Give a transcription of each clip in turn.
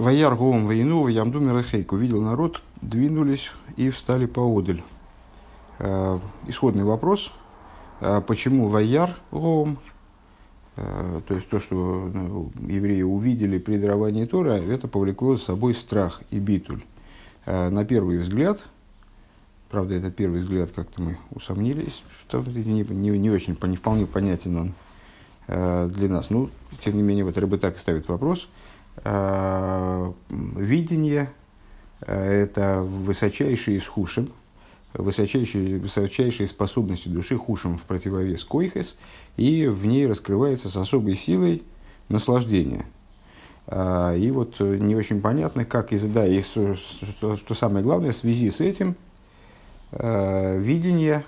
Ваяр Гоум Вейну, Ямду Мирахейк. Увидел народ, двинулись и встали поодаль. Э, исходный вопрос. Э, почему Ваяр Гоум? Э, то есть то, что ну, евреи увидели при даровании Тора, это повлекло за собой страх и битуль. На первый взгляд, правда, этот первый взгляд как-то мы усомнились, что не, не, не очень, не вполне понятен он для нас. Ну, тем не менее, вот Рыбы так ставит вопрос – видение э, – это высочайшие из хушим, высочайшие, высочайшие способности души хушим в противовес койхес, и в ней раскрывается с особой силой наслаждение. Э, и вот не очень понятно, как из да, и что, что самое главное, в связи с этим видение,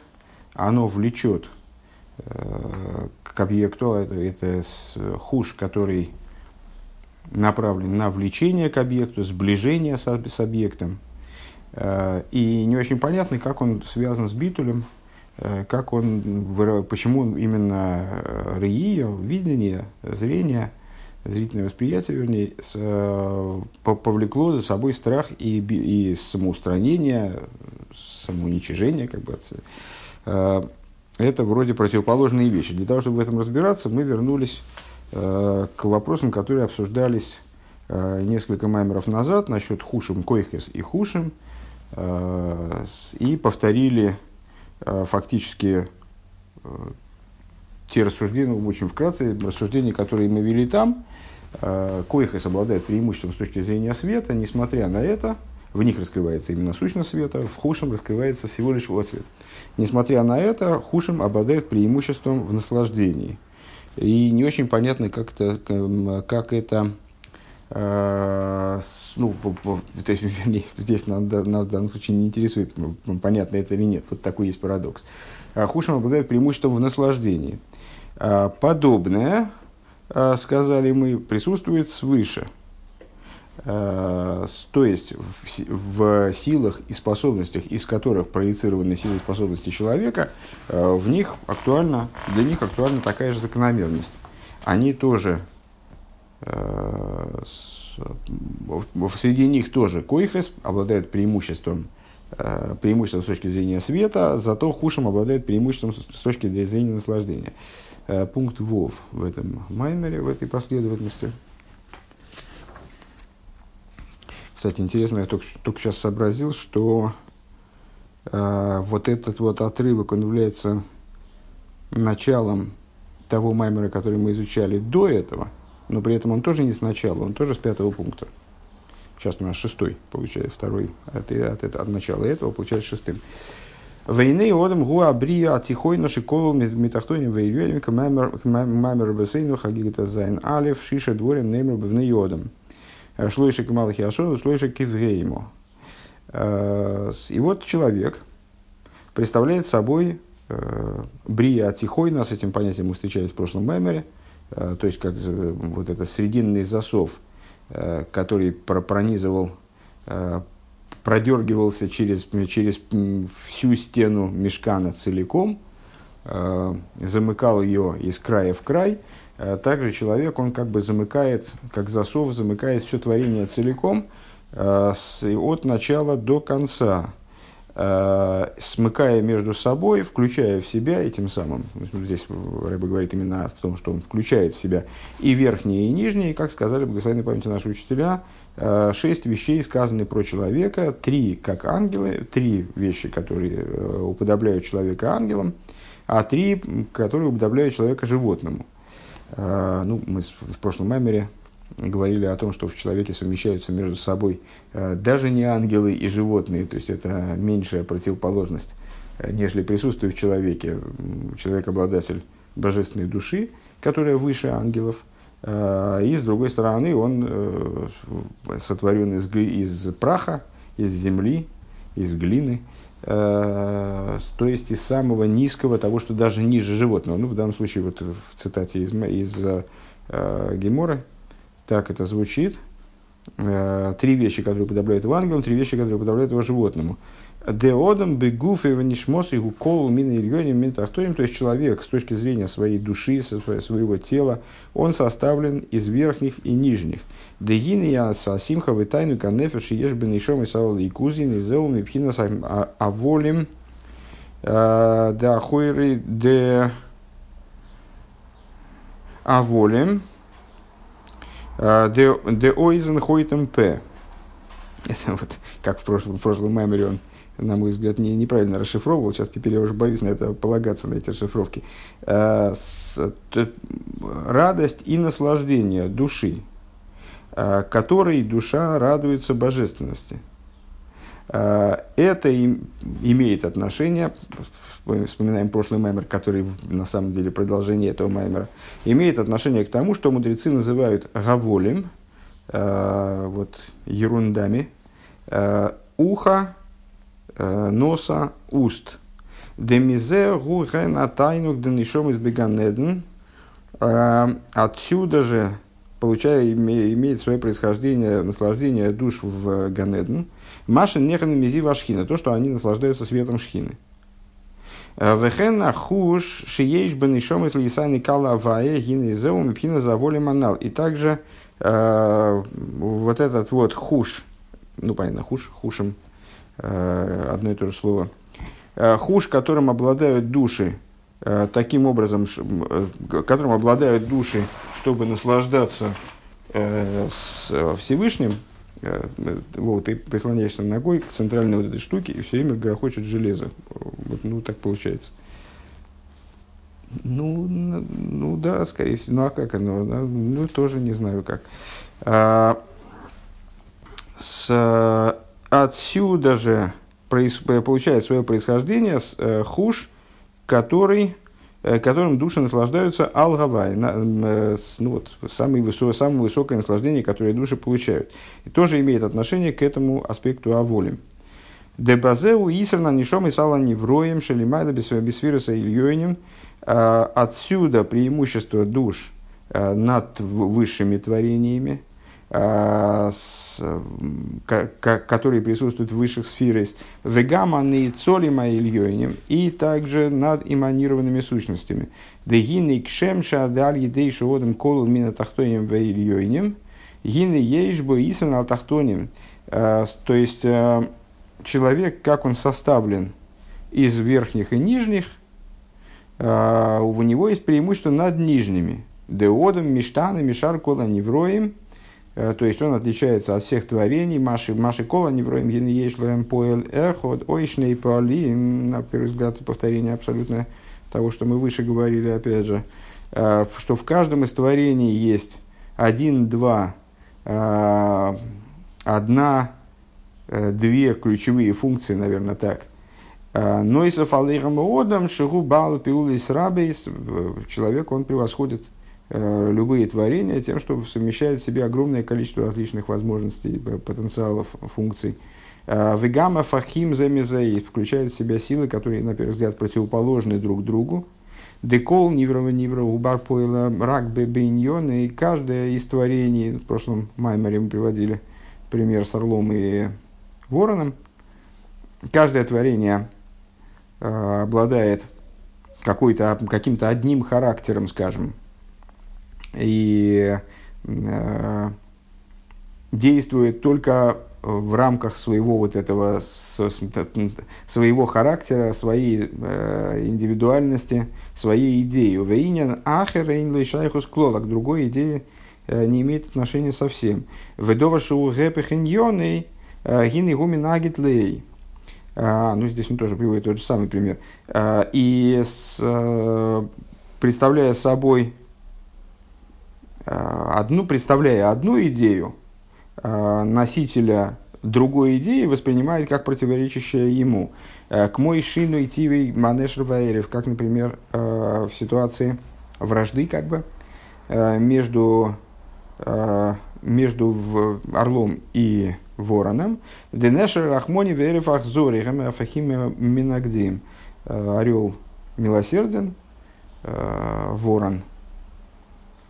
оно влечет к объекту, это, это хуш, который направлен на влечение к объекту, сближение с, с объектом. Э, и не очень понятно, как он связан с битулем, э, как он, почему именно э, реия, видение, зрение, зрительное восприятие, вернее, повлекло за собой страх и, и самоустранение, самоуничижение, как бы, это вроде противоположные вещи. Для того, чтобы в этом разбираться, мы вернулись к вопросам, которые обсуждались э, несколько маймеров назад насчет хушим койхес и хушим, э, и повторили фактически те рассуждения, ну, очень вкратце, рассуждения, которые мы вели там. Койхес обладает преимуществом с точки зрения света, несмотря на это, в них раскрывается именно сущность света, в хушем раскрывается всего лишь его цвет. Несмотря на это, хушем обладает преимуществом в наслаждении – и не очень понятно, как это, как это э, ну, то есть, здесь нас, нас в данном случае не интересует, понятно это или нет. Вот такой есть парадокс. А Хушем обладает преимуществом в наслаждении. А подобное, э, сказали мы, присутствует свыше – то есть в, силах и способностях, из которых проецированы силы и способности человека, э, в них актуальна, для них актуальна такая же закономерность. Они тоже, э, среди них тоже койхрес обладает преимуществом, преимуществом с точки зрения света, зато хушем обладает преимуществом с точки зрения наслаждения. Пункт ВОВ в этом маймере, в этой последовательности – Кстати, интересно, я только, только сейчас сообразил, что э, вот этот вот отрывок, он является началом того маймера, который мы изучали до этого, но при этом он тоже не сначала, он тоже с пятого пункта. Сейчас у нас шестой, получается, второй от, от, от, от начала этого получается шестым. Войны одам гуа брия атихой наши колол метахтоним вейрюэлем маймер бесейну хагигата зайн алев шиша дворим неймер бевны одам. Э, шлойшик Малахи Ашону, шлойшик Кивгейму. Э, и вот человек представляет собой э, Брия Тихойна, с этим понятием мы встречались в прошлом меморе, то есть как вот это срединный засов, который пронизывал, продергивался через, через всю стену мешкана целиком, замыкал ее из края в край – Э, также человек, он как бы замыкает, как засов, замыкает все творение целиком, э, от начала до конца, э, смыкая между собой, включая в себя, и тем самым, здесь Рэба говорит именно в том, что он включает в себя и верхние, и нижние, как сказали благословенной памяти наши учителя, шесть вещей сказаны про человека, три как ангелы, три вещи, которые уподобляют человека ангелам, а три, которые уподобляют человека животному. А, ну, мы в прошлом мемере говорили о том, что в человеке совмещаются между собой а, даже не ангелы и животные, то есть это меньшая противоположность, а, нежели присутствует в человеке. Человек обладатель божественной души, которая выше ангелов, и с другой стороны он э, сотворен из, из праха, из земли, из глины, Э, то есть из самого низкого, того, что даже ниже животного. Ну, в данном случае, вот в цитате из, из э, Гемора, так это звучит. Э, три вещи, которые подобляют его ангелам, три вещи, которые подобляют его животному. Деодам бегуф ванишмос и гукол мина ильоним ментахторим. То есть человек с точки зрения своей души, своего тела, он составлен из верхних и нижних. Дегин я сасимха витайну канефеш ешь бенишом и саул и кузин и зеум и пхина аволим да хойры де аволим де ойзен хойтем п. Это вот как в прошлом, в прошлом меморе он на мой взгляд, не, неправильно расшифровывал. Сейчас теперь я уже боюсь на это полагаться, на эти расшифровки. Радость и наслаждение души, которой душа радуется божественности. Э, это имеет отношение, вспоминаем прошлый маймер, который на самом деле продолжение этого маймера, имеет отношение к тому, что мудрецы называют гаволем, вот, ерундами, ухо, Э, носа, уст. Демизе гуген атайнук денишом из беганеден. Э, отсюда же, получая, имеет свое происхождение, наслаждение душ в Ганеден. Машин нехан мизи вашхина, то, что они наслаждаются светом шхины. Э, Вехен ахуш шиеш бенишом из лисани кала авае гины зеум и пхина за манал. И также э, вот этот вот хуш, ну понятно, хуш, хушем, Э, одно и то же слово, э, хуш, которым обладают души, э, таким образом, которым обладают души, чтобы наслаждаться с Всевышним, вот, ты прислоняешься ногой к центральной вот этой штуке и все время грохочет железо. Вот, ну, так получается. Ну, ну да, скорее всего. Ну а как оно? Ну, тоже не знаю как. А, с Отсюда же получает свое происхождение э, хуш, который, э, которым души наслаждаются алгавай, э, ну вот, самое, самое высокое наслаждение, которое души получают. И тоже имеет отношение к этому аспекту аволи. Дебазеу Исерна Нишом и Сала Невроем Шелимайда Бесвируса Ильёним. Отсюда преимущество душ над высшими творениями, Э, которые присутствуют в высших сферах, вегаманы цолима ильёйним, и также над эманированными сущностями. Дегины кшемша даль едейшу одам колу мина тахтоним в ильёйним, гины ейшбо исан ал тахтоним. Э, то есть, э, человек, как он составлен из верхних и нижних, у него есть преимущество над нижними. Деодом, Миштаны, Мишар, Кола, Невроем – то есть он отличается от всех творений. Маши, Маши Кола не вроем ешлаем поэл эход, ойшней пали. На первый взгляд, повторение абсолютно того, что мы выше говорили, опять же. Э, что в каждом из творений есть один, два, э, одна, две ключевые функции, наверное, так. Нойсов алейхам одам шигу бал пиулис рабейс. Человек, он превосходит Э, любые творения тем, что совмещает в себе огромное количество различных возможностей, потенциалов, функций. Э, вегама фахим замизей включает в себя силы, которые, на первый взгляд, противоположны друг другу. Декол, ниврова, нивра, убар, пойла, рак, бебейньон. И каждое из творений, в прошлом маймере мы приводили пример с орлом и вороном, каждое творение э, обладает какой-то, каким-то одним характером, скажем, и э, действует только в рамках своего вот этого своего характера, своей э, индивидуальности, своей идеи. Вейнян ахер шайхус клола к другой идее э, не имеет отношения совсем. Ведова шоу гэпехиньоны э, гуминагит лей. А, ну, здесь он тоже приводит тот же самый пример. А, и с, э, представляя собой Э, одну, представляя одну идею, э, носителя другой идеи воспринимает как противоречащее ему. Э, к мой шину и тивей манешер ваерев, как, например, в ситуации вражды как бы между, между орлом и вороном. Денешер рахмони верев ахзори афахим минагдим. Орел милосерден, ворон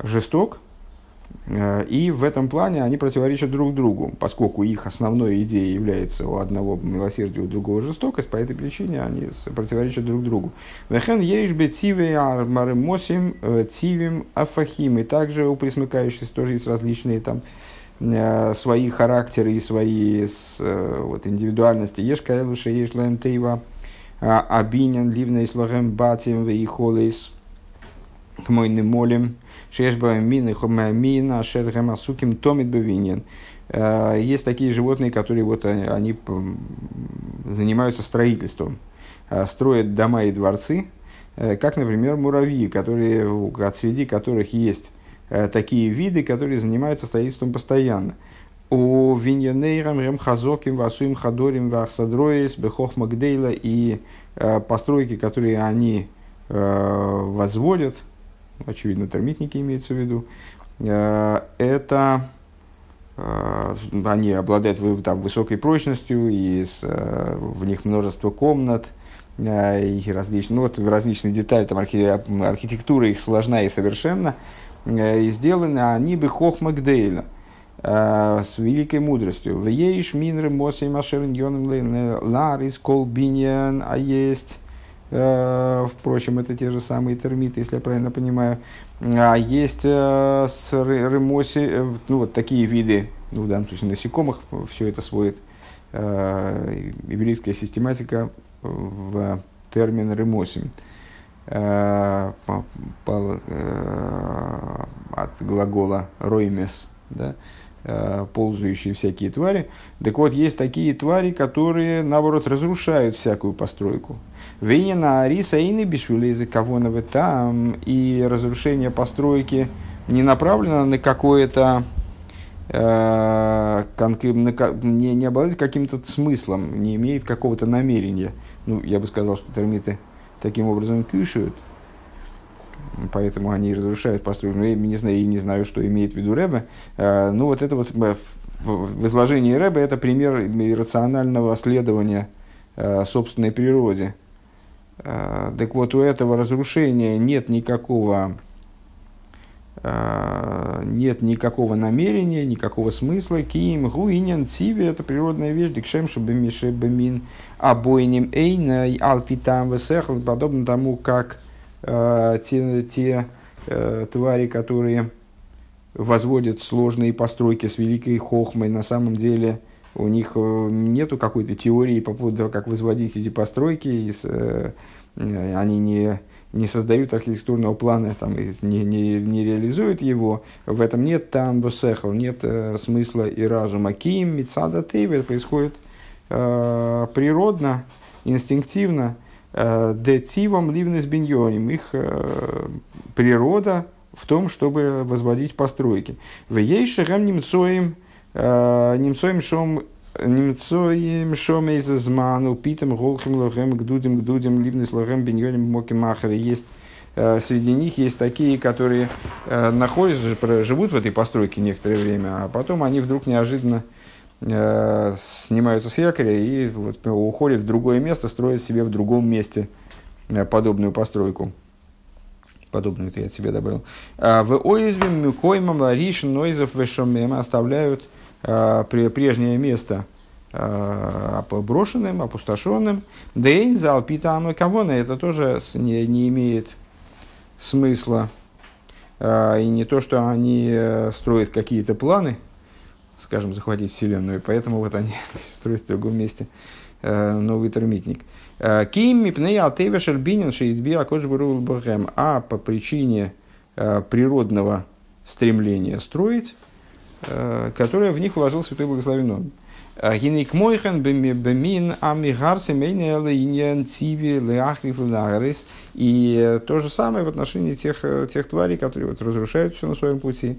жесток, Э, и в этом плане они противоречат друг другу, поскольку их основной идеей является у одного милосердие, у другого жестокость, по этой причине они противоречат друг другу. Вехен ейшбе циве армаремосим э, цивим афахим. И также у присмыкающихся тоже есть различные там э, свои характеры и свои вот, индивидуальности. Ешь каэлуша, ешь лэм тейва, абинян, ливнейс лохем батим, вейхолейс, к мой молим. Шешба мин и мин, ашер гамасуким томит бевинин. Э, есть такие животные, которые вот они, они занимаются строительством, э, строят дома и дворцы, э, как, например, муравьи, которые, среди которых есть такие виды, которые занимаются строительством постоянно. У виньянейрам рем хазоким васуим хадорим вахсадроис бехох магдейла и постройки, которые они возводят, очевидно, термитники имеется в виду, э, это э, они обладают там, высокой прочностью, и с, э, в них множество комнат, и различные, ну, вот, различные детали, там, архитектура их сложна и совершенна, и сделаны они бы хохмагдейла, с великой мудростью. В ейш минры мосей машерн ларис колбиньян, а есть впрочем, это те же самые термиты, если я правильно понимаю. А есть э, с рымоси, э, ну, вот такие виды, ну, в данном случае насекомых, все это сводит еврейская систематика в термин рымосим. От глагола роймес, да, ползающие всякие твари. Так вот, есть такие твари, которые, наоборот, разрушают всякую постройку. Вейнина Ариса Ины Бишвилезы Кавоновы там и разрушение постройки не направлено на какое-то э, не, не обладает каким-то смыслом, не имеет какого-то намерения. Ну, я бы сказал, что термиты таким образом кушают, поэтому они разрушают постройку. Ну, я не знаю, я не знаю, что имеет в виду Рэбе. Э, ну, вот это вот в изложении Рэбе это пример иррационального следования э, собственной природе. Э, так вот, у этого разрушения нет никакого, э, нет никакого намерения, никакого смысла. Киим гуинен циве – это природная вещь, дикшем шабемин обойним эйна алпитам весехл, подобно тому, как э, те, те твари, которые возводят сложные постройки с великой хохмой, на самом деле – у них э, нету какой-то теории по поводу того, как возводить эти постройки, и с, э, они не, не создают архитектурного плана, там, не, не, не реализуют его, в этом нет там бусехал, нет э, смысла и разума. Ким, Мицада Тейва, это происходит э, природно, инстинктивно, э, детивом ливнес биньоним, их э, природа в том, чтобы возводить постройки. В ейшерем немцоим Э, немцоим шом немцоим шом из зману питом голхим лохем гдудим гдудим либнес лохем биньоним моки махаре есть э, Среди них есть такие, которые э, находятся, живут в этой постройке некоторое время, а потом они вдруг неожиданно снимаются с якоря и вот уходят в другое место, строят себе в другом месте подобную постройку. Подобную это я от себя добавил. В оизве мюкоймам лариш нойзов вешомем оставляют прежнее место э, брошенным, опустошенным. Дейн зал питам кавона это тоже не, не имеет смысла. Э, и не то, что они э, строят какие-то планы, скажем, захватить Вселенную, поэтому вот они строят в другом месте э, новый термитник. Ким мипней алтева шербинин шеидби акош А по причине природного стремления строить, Э, которое в них вложил Святой Благословен Он. «А Гинейк мойхан бемин амигарси мейнен циви леахриф лагарис. И то же самое в отношении тех, э, тех тварей, которые вот разрушают все на своем пути.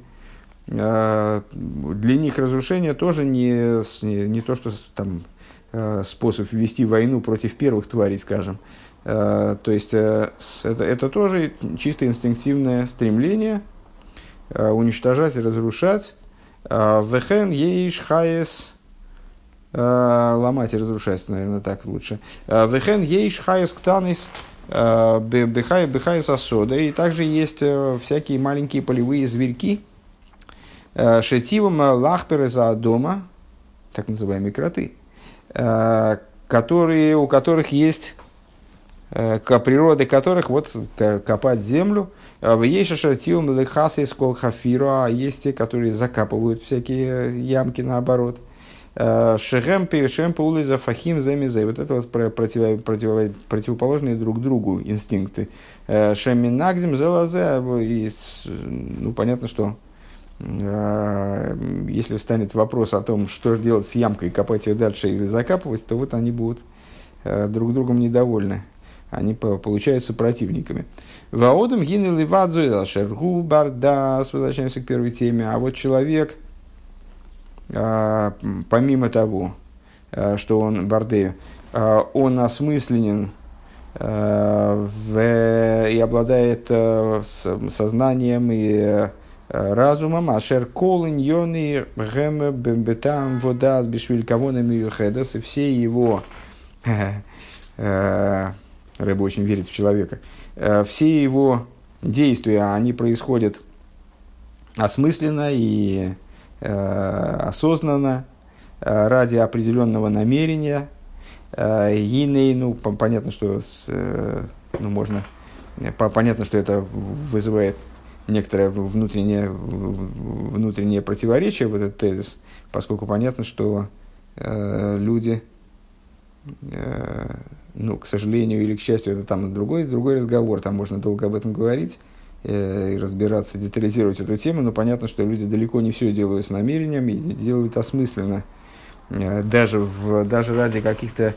Э, для них разрушение тоже не, не, не то, что там способ вести войну против первых тварей, скажем. То есть это, это тоже чисто инстинктивное стремление уничтожать и разрушать Вехен ейш хаес а, ломать и разрушать, наверное, так лучше. А, Вехен ейш хаес ктанис. Бехайс асода. И также есть э, всякие маленькие полевые зверьки, Шетивом лахперы за дома, так называемые кроты, которые, у которых есть природы которых вот копать землю. В Ейша Шартиум Лехаса из Колхафира, а есть те, которые закапывают всякие ямки наоборот. Шехем Шем Паулиза Фахим Замизе. Вот это вот против, против, противоположные друг другу инстинкты. Шеминагдим Зелазе. И, ну, понятно, что если встанет вопрос о том, что делать с ямкой, копать ее дальше или закапывать, то вот они будут друг другом недовольны они получаются противниками. Ваодам гины ливадзу шергу бардас, возвращаемся к первой теме. А вот человек, а, помимо того, а, что он бардею, а, он осмысленен и обладает сознанием и разумом, а шеркол иньоны гэм бетам вода с бешвилькавонами юхедас, и все его Рэба очень верит в человека, э, все его действия, они происходят осмысленно и э, осознанно, э, ради определенного намерения. Иней, ну, понятно, что ну, можно, понятно, что это вызывает некоторое внутреннее, внутреннее противоречие, вот этот тезис, поскольку понятно, что люди ну, к сожалению или к счастью, это там другой, другой разговор, там можно долго об этом говорить э, и разбираться, детализировать эту тему, но понятно, что люди далеко не все делают с намерением и делают осмысленно, э, даже, в, даже ради каких-то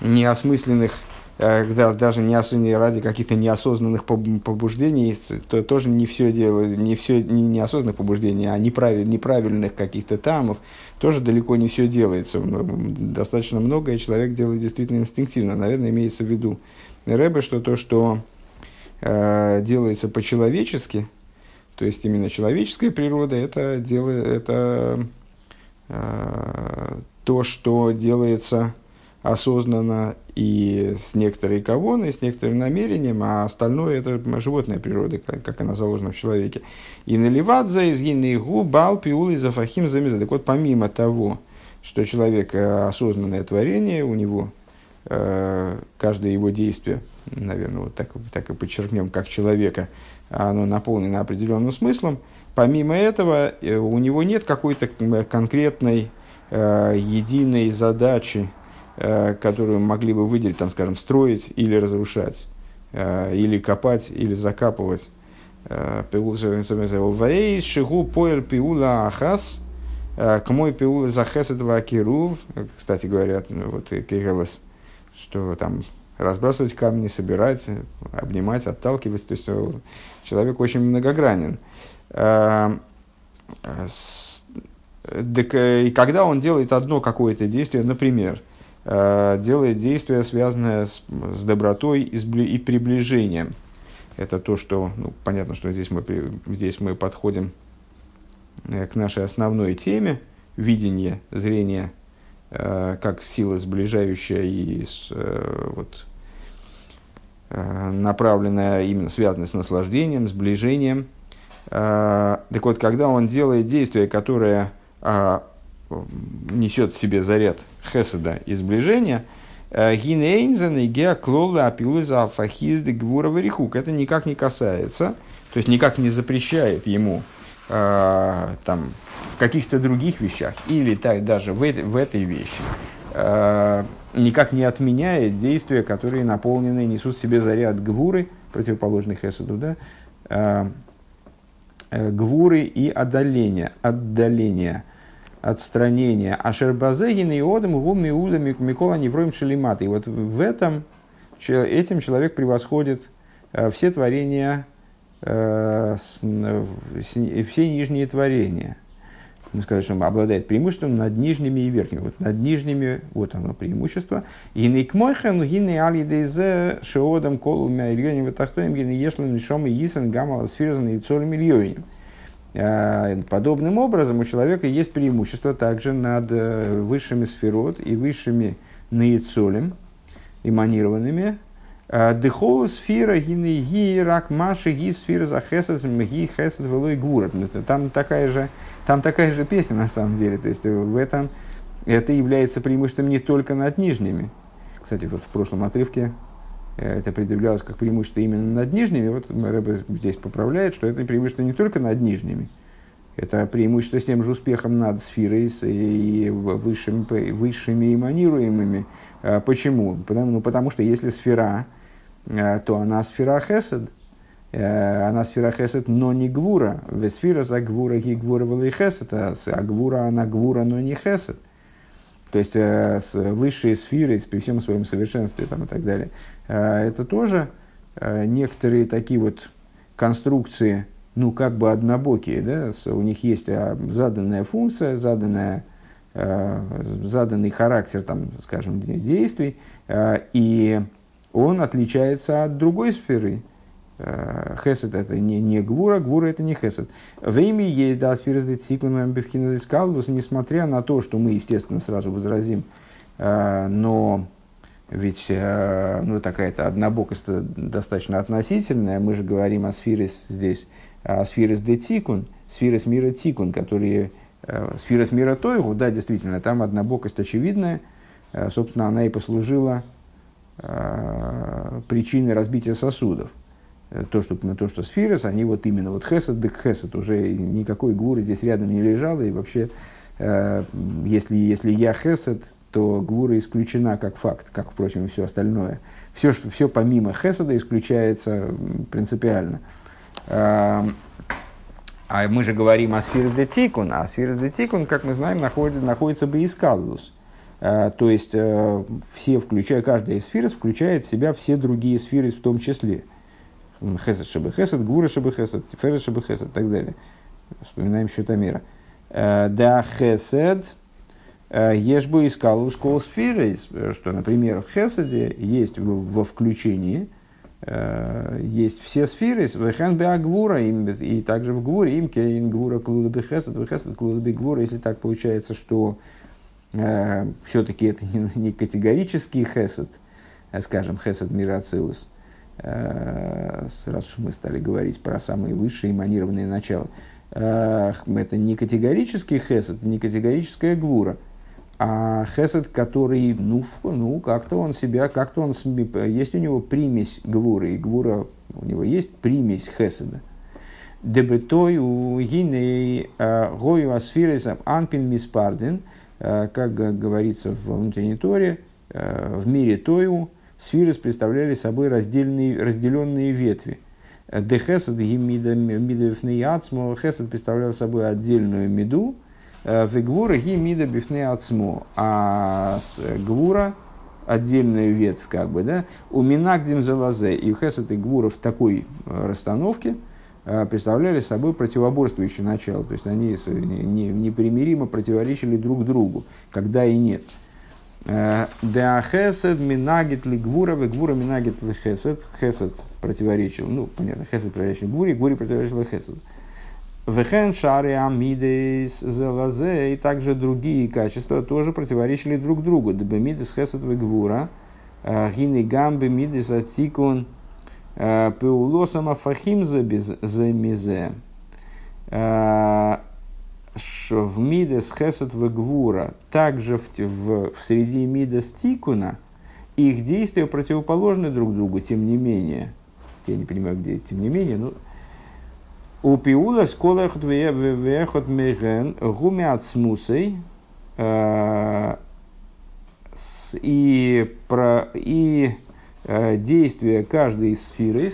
неосмысленных, даже не ради каких-то неосознанных побуждений, то тоже не все делают, не все не неосознанных побуждений, а неправиль, неправильных каких-то тамов, тоже далеко не все делается. Достаточно многое человек делает действительно инстинктивно. Наверное, имеется в виду Рэбе, что то, что э, делается по-человечески, то есть именно человеческая природа, это, дело, это э, то, что делается осознанно и с некоторой кавоной, с некоторым намерением, а остальное это животная природа, как, как она заложена в человеке. И наливать за изгинный гу, бал, пиул и зафахим замеза. Так вот, помимо того, что человек э, осознанное творение, у него э, каждое его действие, наверное, вот так, так и подчеркнем, как человека, оно наполнено определенным смыслом, помимо этого э, у него нет какой-то конкретной э, единой задачи, которую могли бы выделить, там, скажем, строить или разрушать, э, или копать, или закапывать. Э, Шигу поэр пиула ахас, к мой пиула захес этого акирув, кстати говоря, ну, вот Кириллос, что там разбрасывать камни, собирать, обнимать, отталкивать. То есть человек очень многогранен. И когда он делает одно какое-то действие, например, Э, делает действие, связанное с, с добротой и, с, и приближением. Это то, что, ну, понятно, что здесь мы, здесь мы подходим э, к нашей основной теме, видение, зрение, э, как сила сближающая и с, вот, направленная, именно связанная с наслаждением, сближением. Так вот, когда он делает действие, которое а, несет в себе заряд хеседа и сближения, э, гинейнзен и геоклола апилуза фахизды гвурова рихук. Это никак не касается, то есть никак не запрещает ему э, там, в каких-то других вещах или так, даже в, в этой вещи. Э, никак не отменяет действия, которые наполнены, несут в себе заряд гвуры, противоположный хеседу, да, гвуры и отдаления, отдаления отстранения. А Шербазегин и Одам гуми уда Микола Невроем Шелимат. И вот в этом этим человек превосходит э, все творения, э, все нижние творения. Мы сказали, что он обладает преимуществом над нижними и верхними. Вот над нижними, вот оно преимущество. И нейкмойхен, гины алидейзе, шеодам колу мяйрьоним, ватахтоем, гины ешлен, нишом и йисен, гамал, сфирзан и цоль мильйоним. А, подобным образом у человека есть преимущество также над э, высшими сферот и высшими наицолем, эманированными, Дехол сфера гины ги рак маши ги сфера за хесед ги хесед велой гвура. Там такая же, там такая же песня на самом деле. То есть в этом это является преимуществом не только над нижними. Кстати, вот в прошлом отрывке э, это предъявлялось как преимущество именно над нижними. Вот Рэбе здесь поправляет, что это преимущество не только над нижними. Это преимущество с тем же успехом над сферой и высшими, высшими эманируемыми. А почему? Потому, ну, потому что если сфера, э, то она сфера хесед. Э, она сфера хесед, но не гвура. Весфира за гвура ги гвура и хесед, а, а гвура она гвура, но не хесед. То есть э, с высшие сферы при всем своем совершенстве там, и так далее. Это тоже некоторые такие вот конструкции, ну, как бы однобокие, да, у них есть а, заданная функция, заданная, э, заданный характер, там, скажем, действий, э, и он отличается от другой сферы. Э, хесед это не, не гвура, гвура это не хесед. В имя есть да сферы с несмотря на то, что мы, естественно, сразу возразим, но ведь ну, такая-то однобокость достаточно относительная. Мы же говорим о сфере здесь а сферы де тикун, сферы мира тикун, которые э, сфера мира тойгу, да, действительно, там однобокость очевидная, э, собственно, она и послужила э, причиной разбития сосудов. То, что, то, что сферос, они вот именно вот хесед дек хесед, уже никакой гуры здесь рядом не лежало, и вообще, если, если я хесед, то гвура исключена как факт, как, впрочем, и все остальное. Все, что, все помимо хеседа исключается принципиально. Эм, а мы же говорим о сферс де тикун, а сферс де тикун, как мы знаем, находится, находится бейскалус. Э, то есть э, все, включая каждая из сфер, включает в себя все другие сферы в том числе. Хесед шабы хесед, гура шабы хесед, тиферет шабы хесед и так далее. Вспоминаем счета э, Да хесед, ешбу искал скол сферы, что, например, в хеседе есть во включении – Э, есть все сферы, вехен гвура, и также в гвуре, им кейн гвура клуда бехесед, бехесед клуда гвура, если так получается, что э, все-таки это не, не категорический хесед, а, скажем, хесед мирацилус, э, раз уж мы стали говорить про самые высшие манированные начала, э, это не категорический хесед, не категорическая гвура, а хесед, который, ну, ну как-то он себя, как-то он, есть у него примесь гвуры, и гвура, у него есть примесь хеседа. Дебетой у гиней а, гою асфирес анпин миспардин, как говорится в внутренней торе, в мире тою сфирес представляли собой раздельные, разделенные ветви. Дехесед гимида мидовифный ацмо, хесед представлял собой отдельную меду, Э, в гвура ги мида бифне ацмо. А гвура, отдельная ветвь, как бы, да, у минагдим залазе. И хесед и гвура в такой э, расстановке э, представляли собой противоборствующие начала. То есть они непримиримо противоречили друг другу, когда и нет. Да хесед минагит ли гвура, гвура минагит ли хесед. Хесед противоречил, ну, понятно, хесед противоречил гвуре, гвуре противоречил хесед. Вехен шары амидейс залазе и также другие качества тоже противоречили друг другу. Дебемидес хесет вегвура, э, гины гамбы мидес атикун э, пеулосам афахим замизе. Э, в мидес хесет вегвура, также в, в, в среди мидес тикуна, их действия противоположны друг другу, тем не менее. Я не понимаю, где тем не менее, но у пиула сколах вехот меген гуми от смусой и, про, и э, действия каждой из сферы,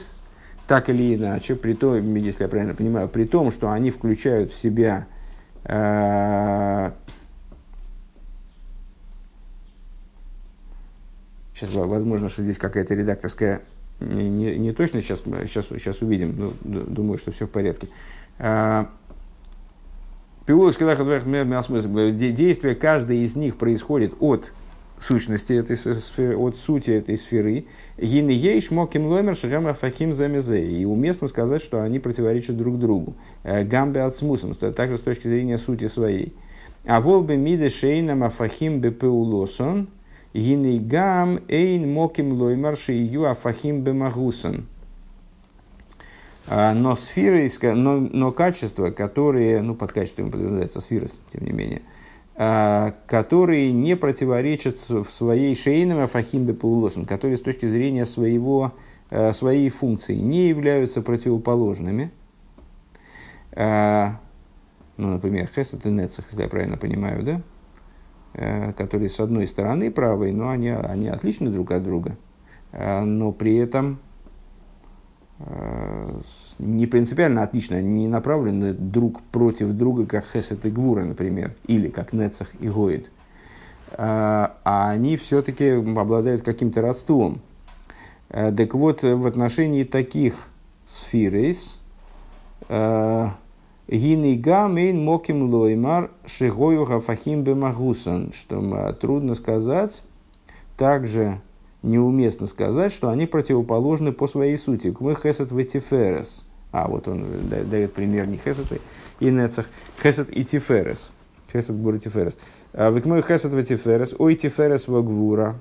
так или иначе, при том, если я правильно понимаю, при том, что они включают в себя э, сейчас возможно, что здесь какая-то редакторская не, не, точно, сейчас, сейчас, сейчас увидим, но думаю, что все в порядке. А, действие каждой из них происходит от сущности этой сферы, от сути этой сферы. Гины ей шмоким ломер шагам фахим замезе. И уместно сказать, что они противоречат друг другу. Э, гамбе от смусом, также с точки зрения сути своей. А волбе миде шейна мафахим бепеулосон – гинейгам эйн моким лоймарши ю афахим бемагусан. А, но сферы, но, но качества, которые, ну, под качеством подразумевается сфера, тем не менее, которые не противоречат в своей шейном афахимбе паулосом, которые с точки зрения своего, а, своей функции не являются противоположными. Ну, например, хесед и нецах, если я правильно понимаю, да? Которые с одной стороны правые, но они, они отличны друг от друга. Но при этом не принципиально отлично, они не направлены друг против друга, как Хесет и Гвура, например, или как Нецах и Гоид. А, а они все-таки обладают каким-то родством. А, так вот, в отношении таких ספירות, а, הנה גם אין מקום לומר שיהיו הפכים במהותן, что трудно сказать, также неуместно сказать, что они противоположны по своей сути. כמו חסד ותפארת. А, вот он дает пример не חסד и נצח. חסד и תפארת. חסד גבורה תפארת. А, וכמו חסד ותפארת. או תפארת וגבורה.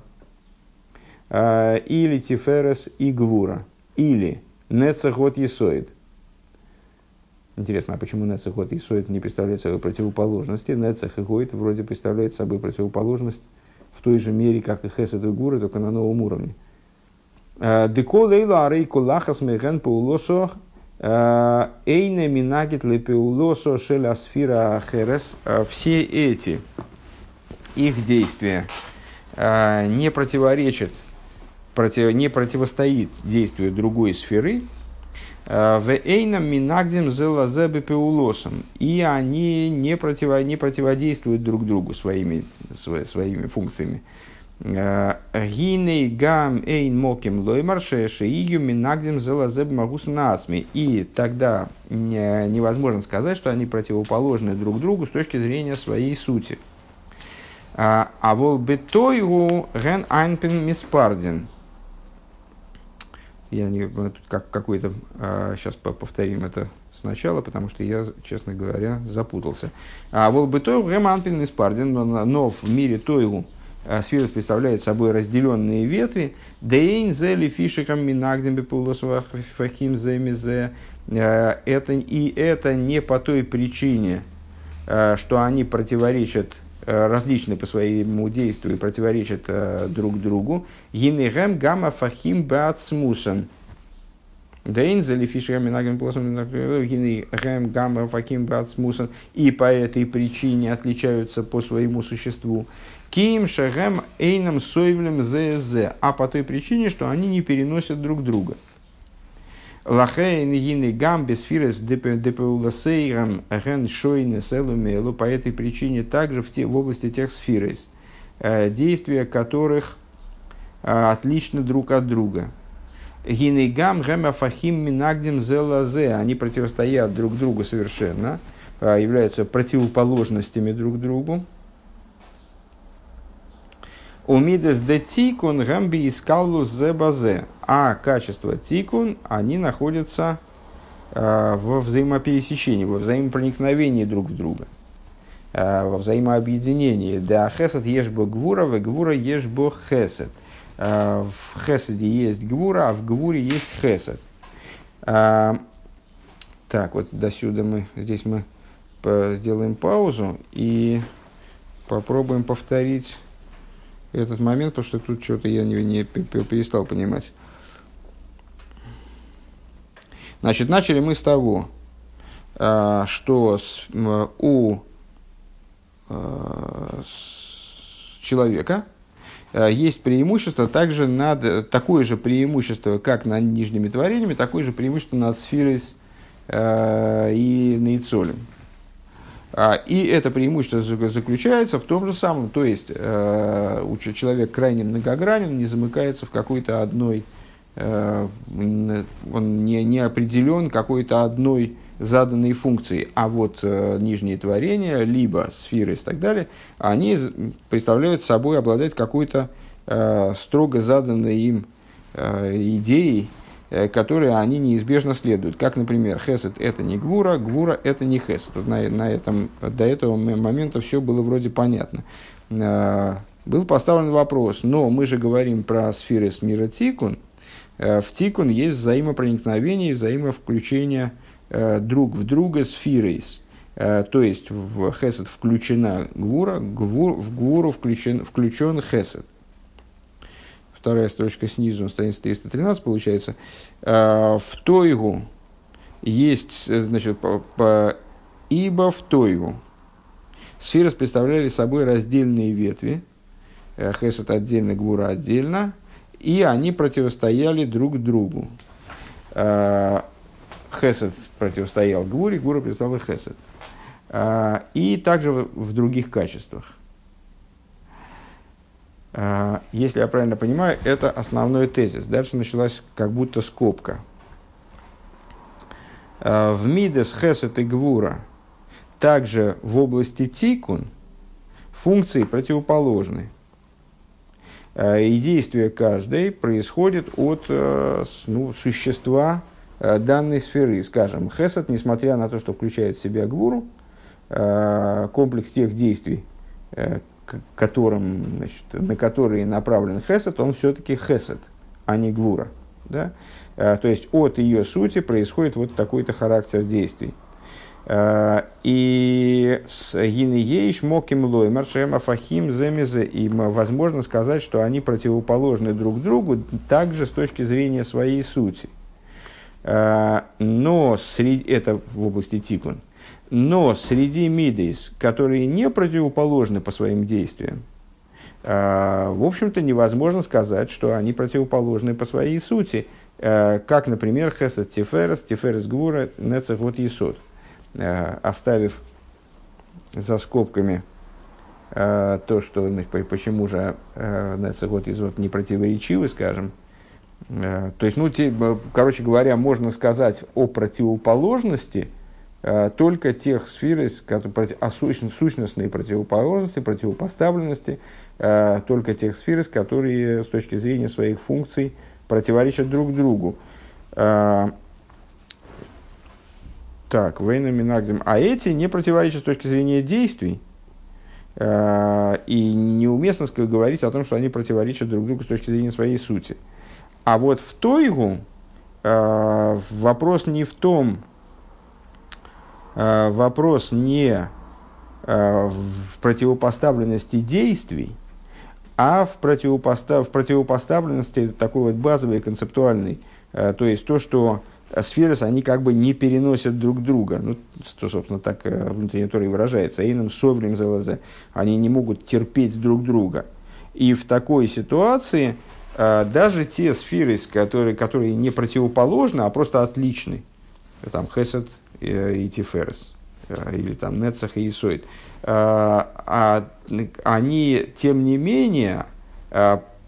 А, или тиферес и гвура. Или нецах вот есоид. Интересно, а почему Нецах вот Исоид не представляет собой противоположности? Нецах и Гоид вроде представляет собой противоположность в той же мере, как и Хесед и Гуры, только на новом уровне. Э, Деко лейла арейку лахас меген паулосо э, эйне минагит лепеулосо шеля сфира херес. Э, все эти их действия не противоречат, против, не противостоит действию другой сферы, в эйном минагдим зелазебе пеулосом. И они не, противо, не противодействуют друг другу своими, своими функциями. Гиней гам эйн моким лоймарше шеию минагдим зелазеб магус нацми. И тогда невозможно сказать, что они противоположны друг другу с точки зрения своей сути. А вол бетойгу ген айнпен миспардин. Я не, как какой-то, а, сейчас повторим это сначала, потому что я, честно говоря, запутался. А вол бы той реманпин испардин, но, в мире тойгу а, сферус представляет собой разделенные ветви. Дейн зели фишикам минагдем фахим земизе. А, это, и это не по той причине, а, что они противоречат различны по своему действию и противоречат э, друг другу. Гинегем гамма фахим бацмусен. И по этой причине отличаются по своему существу. Ким шагем эйном сойвлем зз. А по той причине, что они не переносят друг друга. Лахейн гины гам бесфирес депеуласейрам ген шойны селумелу. По этой причине также в, те, в области тех сфирес, э, действия которых э, отличны друг от друга. Гины гам гема фахим минагдим зелазе. Они противостоят друг другу совершенно, э, являются противоположностями друг другу. Умидес де тикун гамби искаллу зебазе. А качество тикун, они находятся э, во взаимопересечении, во взаимопроникновении друг в друга, э, во взаимообъединении. Да хесед ешбо гвура, в гвура ешбо хесед. Э, в хеседе есть гвура, а в гвуре есть хесед. Э, так, вот до сюда мы, здесь мы сделаем паузу и попробуем повторить этот момент, потому что тут что-то я не, не перестал понимать. Значит, начали мы с того, а, что у а, человека а, есть преимущество также над такое же преимущество, как над нижними творениями, такое же преимущество над сферой и наицолем. А, и это преимущество заключается в том же самом, то есть э, человек крайне многогранен, не замыкается в какой-то одной, э, он не, не определен какой-то одной заданной функции, а вот э, нижние творения, либо сферы и так далее, они представляют собой, обладают какой-то строго заданной им идеей, Э, которые они неизбежно следуют. Как, например, хесед – это не гвура, гвура – это не хесед. На, на этом, до этого момента все было вроде понятно. Э, был поставлен вопрос, но мы же говорим про сферы с мира Тикун. Э, в Тикун есть взаимопроникновение и взаимовключение э, друг в друга сферейс. Э, то есть в хесед включена гвура, гвур, в гвуру включен, включен хесед. Вторая строчка снизу, страница 313 получается. В Тойгу есть, значит, по, по, ибо в Тойгу сферы представляли собой раздельные ветви, Хесед отдельно, Гвура отдельно, и они противостояли друг другу. Э, Хесед противостоял Гвуре, Гвура противостоял Хесед. Э, и также в других качествах. Если я правильно понимаю, это основной тезис. Дальше началась как будто скобка. В Мидес, Хесед и Гвура, также в области Тикун, функции противоположны – и действие каждой происходит от э, ну, существа э, данной сферы. Скажем, Хесед, несмотря на то, что включает в себя Гвуру, комплекс тех действий, которым, значит, на которые направлен Хесед, он все-таки Хесед, а не Гвура. Да? То есть от ее сути происходит вот такой-то характер действий. Э, и с Гинееш Моким Лоймер Шема Фахим Земезе. И возможно сказать, что они противоположны друг другу также с точки зрения своей сути. Э, но среди, это в области Тикун. Но среди мидейс, которые не противоположны по своим действиям, э, в общем-то, невозможно сказать, что они противоположны по своей сути, как, например, Хесед Тиферес, Тиферес Гвура, Нецех вот Есот. Э, оставив за скобками э, то, что почему же э, Нецегот Изот не противоречивы, скажем. То есть, ну, те, короче говоря, можно сказать о противоположности только тех сфер, о сущностной противоположности, противопоставленности, только тех сфер, которые с точки зрения своих функций противоречат друг другу. Так, Вейна Минагдим. А эти не противоречат с точки зрения действий. Э, и неуместно говорить о том, что они противоречат друг другу с точки зрения своей сути. А вот в Тойгу э, вопрос не в том, э, вопрос не в противопоставленности действий, а в, противопостав, в противопоставленности такой вот базовой, концептуальной. То есть то, что сферы, они как бы не переносят друг друга. Ну, что, собственно, так э, внутренне Тора и выражается. Иным соврем залазе. Они не могут терпеть друг друга. И в такой ситуации э, даже те сферы, которые, которые не противоположны, а просто отличны, там Хесед и Тиферес, э, или там Нецах и Исоид, а, они, тем не менее,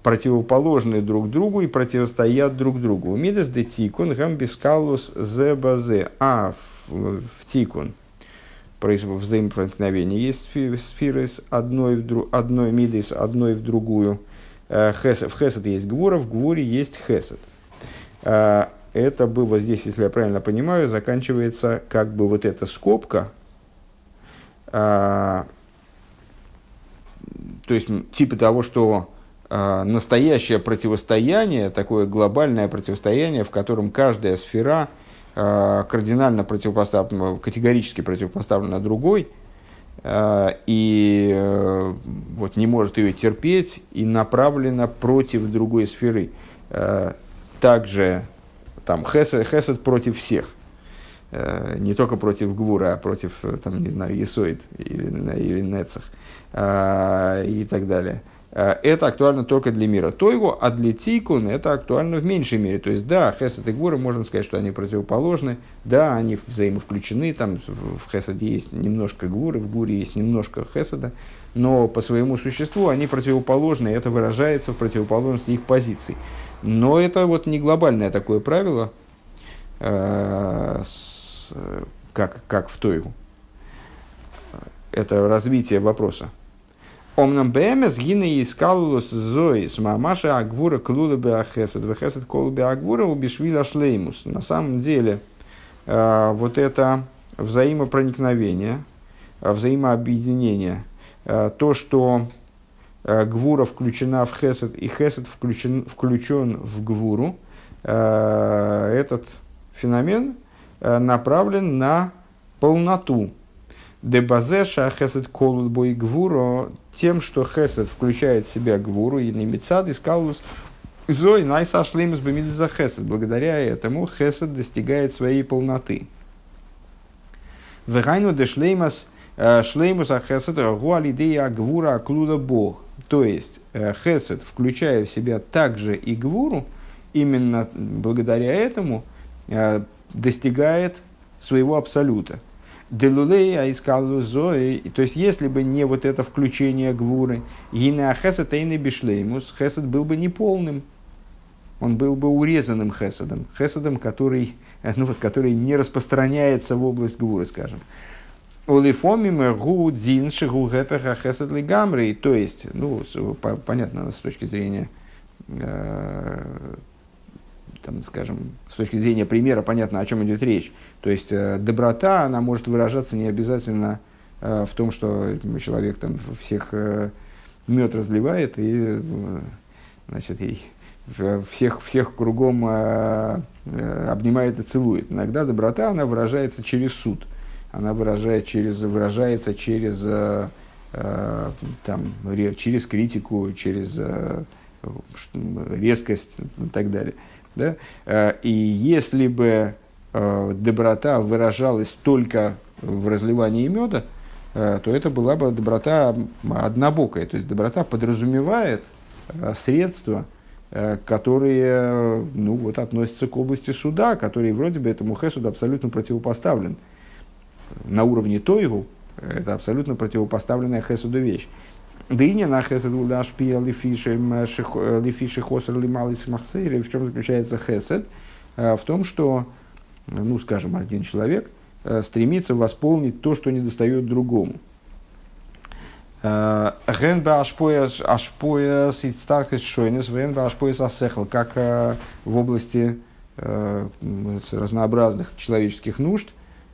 противоположны друг другу и противостоят друг другу. Мидас де тикун гамбискалус зебазе. А в, в тикун взаимопроникновение есть сферы с одной, в друг, одной мидой одной в другую. Э, хесед, в хесед есть гвура, в гвуре есть хесед. Э, это было здесь, если я правильно понимаю, заканчивается как бы вот эта скобка, э, то есть типа того, что настоящее противостояние, такое глобальное противостояние, в котором каждая сфера а, кардинально противопоставлена, категорически противопоставлена другой, а, и э, вот не может ее терпеть и направлена против другой сферы. Также там хесед, хесед против всех. Не только против Гвура, а против, там, не знаю, Есоид или, или Нецах и так далее. Э, это актуально только для мира Тойгу, а для Тикун это актуально в меньшей мере. То есть, да, Хесед и Гура, можно сказать, что они противоположны, да, они взаимовключены, там в Хеседе есть немножко Гуры, в Гуре есть немножко Хеседа, но по своему существу они противоположны, и это выражается в противоположности их позиций. Но это вот не глобальное такое правило, э, как, как в Тойгу. Это развитие вопроса. Омнам БМС гины искалус зоис мамаша агвура клуда беахесед вехесед колу беагвура убишвиля шлеймус. На самом деле, э, вот это взаимопроникновение, взаимообъединение, э, то, что гвура включена в хесед, и хесед включен, включен в гвуру, этот феномен направлен на полноту. Дебазеша хесед колут бой гвуро тем, что хесед включает в себя гвуру и немецад искалус зой найса шлеймус за хесед. Благодаря этому хесед достигает своей полноты. Вегайну де шлеймас э, шлеймус хесед гуалидея гвура клуда бог. То есть э, хесед, включая в себя также и гвуру, именно благодаря этому э, достигает своего абсолюта. Делулей аискалу зои, то есть если бы не вот это включение гвуры, гина хесед и бишлеймус, хесед был бы неполным, он был бы урезанным хеседом, хеседом, который, ну, вот, который не распространяется в область гвуры, скажем. Олифомим гу дин шигу гепеха хесед лигамри, то есть, ну, понятно, с точки зрения э, там, скажем, с точки зрения примера понятно, о чем идет речь. То есть э, доброта, она может выражаться не обязательно э, в том, что человек там всех э, мед разливает и, э, значит, и всех, всех кругом э, э, обнимает и целует. Иногда доброта, она выражается через суд. Она выражает через, выражается через, э, э, там, ре, через критику, через э, резкость и так далее. Да? Э, и если бы э, доброта выражалась только в разливании меда, э, то это была бы доброта однобокая. То есть доброта подразумевает средства, которые ну, вот, относятся к области суда, который вроде бы этому хесуду абсолютно противопоставлен. На уровне Тойгу это абсолютно противопоставленная хесуду вещь. Дыня на хесед удашпия лифиши хосер лималис махсейры. В чем заключается хесед? В том, что, ну, скажем, один человек стремится восполнить то, что не достает другому. Ген ашпояс ашпояс и стархес шойнес, ген ашпояс асехл, как в области разнообразных человеческих нужд,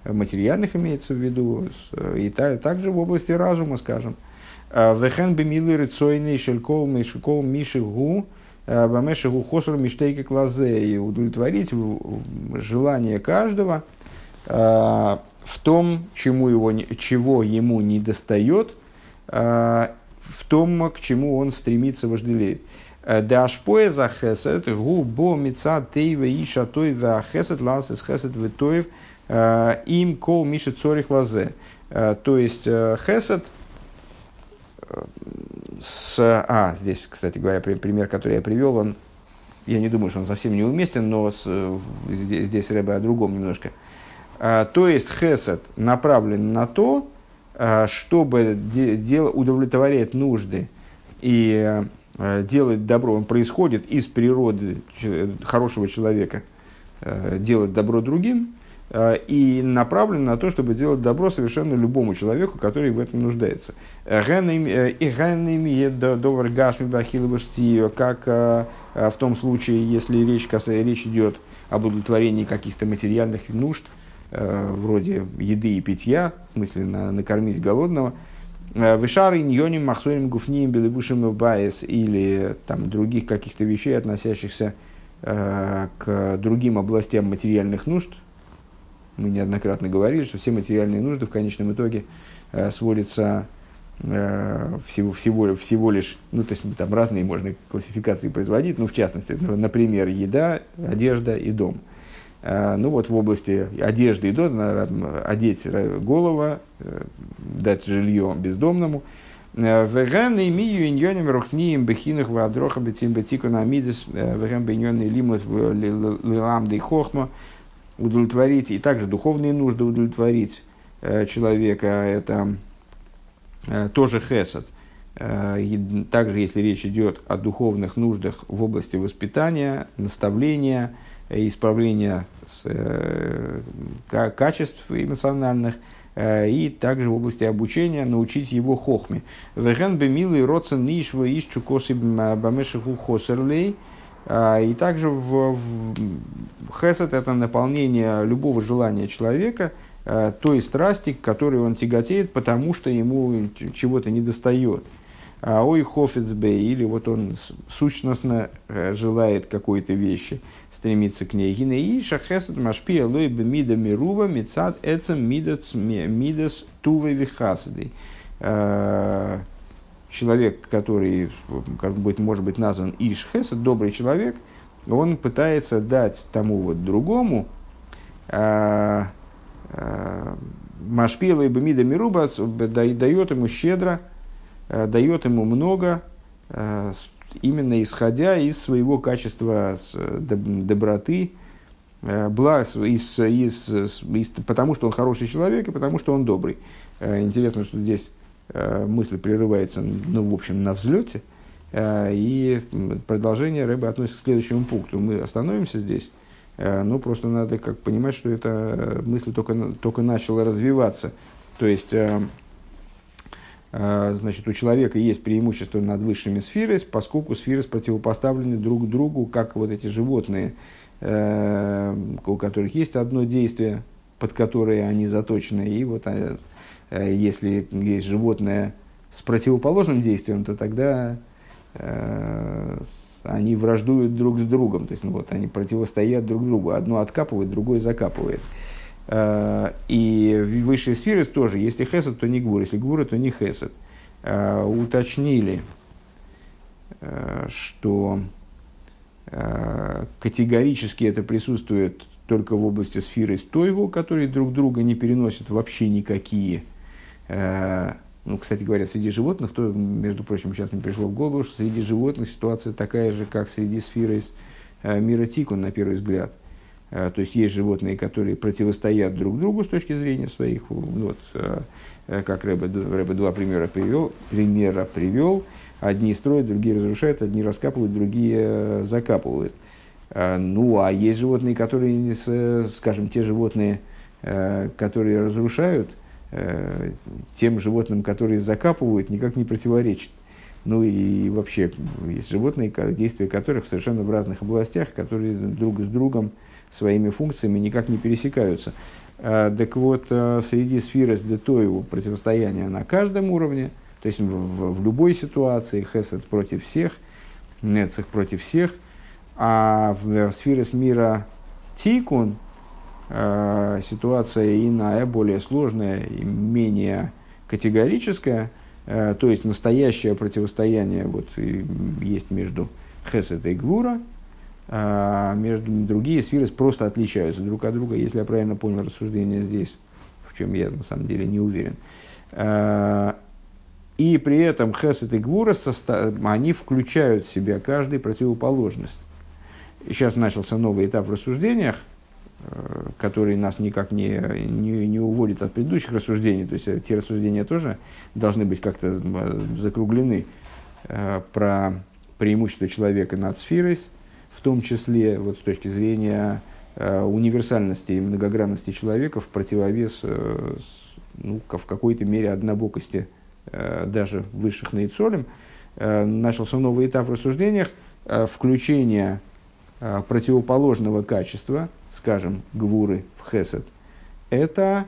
материальных имеется в виду, и также в области разума, скажем. Вехен бемилы рыцойный шелькол мишикол мишигу бамешигу хосур миштейки клазе и удовлетворить желание каждого в том, чему его, чего ему не достает, в том, к чему он стремится вожделеть. Дашпоя за хесед, гу бо мица тейва и шатой за хесед, ласес хесед витоев, им кол миши цорих лазе. То есть хесед – с... А, здесь, кстати говоря, пример, который я привел, он, я не думаю, что он совсем неуместен, но с, здесь, здесь Рэбе о другом немножко. А, то есть хесед направлен на то, а, чтобы де, дел, удовлетворять нужды и а, делать добро. Он происходит из природы хорошего человека, а, делать добро другим, и направлен на то, чтобы делать добро совершенно любому человеку, который в этом нуждается. Э, как э, в том случае, если речь, речь идет об удовлетворении каких-то материальных нужд, вроде еды и питья, на, накормить голодного, Вишары, ньоним, махсорим, гуфнием, белебушим, баес или там, других каких-то вещей, относящихся к другим областям материальных нужд, мы неоднократно говорили, что все материальные нужды в конечном итоге э, сводятся э, всего, всего, всего лишь, ну, то есть там разные можно классификации производить, ну, в частности, например, еда, одежда и дом. Э, ну, вот в области одежды и дома, одеть голову, э, дать жилье бездомному, Веган имею иньоним рухнием бехинах вадроха бетим бетику на мидес веган беньонный лимут лилам дей хохма удовлетворить, и также духовные нужды удовлетворить э, человека, это э, тоже хесед. Э, и также, если речь идет о духовных нуждах в области воспитания, наставления, исправления с, э, качеств эмоциональных, э, и также в области обучения научить его хохме. Веген бемилый родсен нишва ищу косы бамешиху хосерлей – а, и также в, в хесед это наполнение любого желания человека а, той страсти, к которой он тяготеет, потому что ему чего-то не достает. а ой хофицбе, или вот он сущностно э, желает какой-то вещи, стремится к ней. И шахесет машпия лой мида мирува мицад эцем мидас тувы вихасады. Человек, который как будет, может быть назван Иш Хесед, добрый человек, он пытается дать тому вот другому э, Машпила и Бемида Мирубас дает ему щедро, Э, дает ему много, э, именно исходя из своего качества доброты, благ, из, из, из, потому что он хороший человек и потому что он добрый. Интересно, что здесь мысль прерывается, ну, в общем, на взлете, и продолжение рыбы относится к следующему пункту. Мы остановимся здесь, ну, просто надо как понимать, что эта мысль только, только начала развиваться. То есть, Э, значит, у человека есть преимущество над высшими сферами, поскольку сферы противопоставлены друг другу, как вот эти животные, э, у которых есть одно действие, под которое они заточены. И вот э, если есть животное с противоположным действием, то тогда они враждуют друг с другом. То есть ну, вот, они противостоят друг другу. Одно откапывает, другое закапывает. Э, и в высшей сфере тоже, если хесед, то не гвур, если гвура, то не хесед. Э, уточнили, э, что категорически это присутствует только в области сферы стойву, которые друг друга не переносят вообще никакие. Ну, кстати говоря, среди животных, то, между прочим, сейчас мне пришло в голову, что среди животных ситуация такая же, как среди сферы мира Тикун, на первый взгляд – Э, то есть есть животные, которые противостоят друг другу с точки зрения своих, вот, э, э, как Рэбе, Рэбе два примера привел, примера привел. Одни строят, другие разрушают, одни раскапывают, другие закапывают. Ну, а есть животные, которые, скажем, те животные, которые разрушают, тем животным, которые закапывают, никак не противоречат. Ну и вообще есть животные, действия которых совершенно в разных областях, которые друг с другом своими функциями никак не пересекаются. А, так вот, а, среди сферы с Детоеву противостояние на каждом уровне, то есть в, в любой ситуации Хесед против всех, Нецех против всех, а в, в сфере с мира Тикун э, ситуация иная, более сложная и менее категорическая, э, то есть настоящее противостояние вот, есть между Хесед и Гвура – между другие сферы просто отличаются друг от друга, если я правильно понял рассуждение здесь, в чем я на самом деле не уверен. И при этом хесед и гвура, они включают в себя каждый противоположность. Сейчас начался новый этап в рассуждениях, э, который нас никак не, не, не уводит от предыдущих рассуждений. То есть э, те рассуждения тоже должны быть как-то закруглены э, про преимущество человека над сферой, в том числе вот с точки зрения э, универсальности и многогранности человека в противовес э, ну, в какой-то мере однобокости э, даже высших наицолем, э, начался новый этап в рассуждениях э, включения э, противоположного качества, скажем, гвуры в хесед, это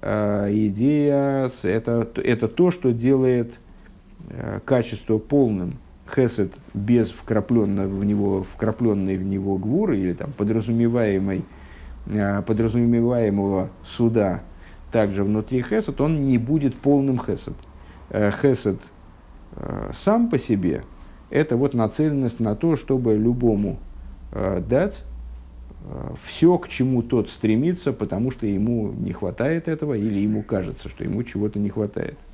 э, идея, это, это то, что делает э, качество полным хесед без вкрапленного в него, вкрапленной в него гвуры или там подразумеваемой, э, подразумеваемого суда также внутри хесед, он не будет полным хесед. Э, хесед э, сам по себе – это вот нацеленность на то, чтобы любому дать все, к чему тот стремится, потому что ему не хватает этого или ему кажется, что ему чего-то не хватает –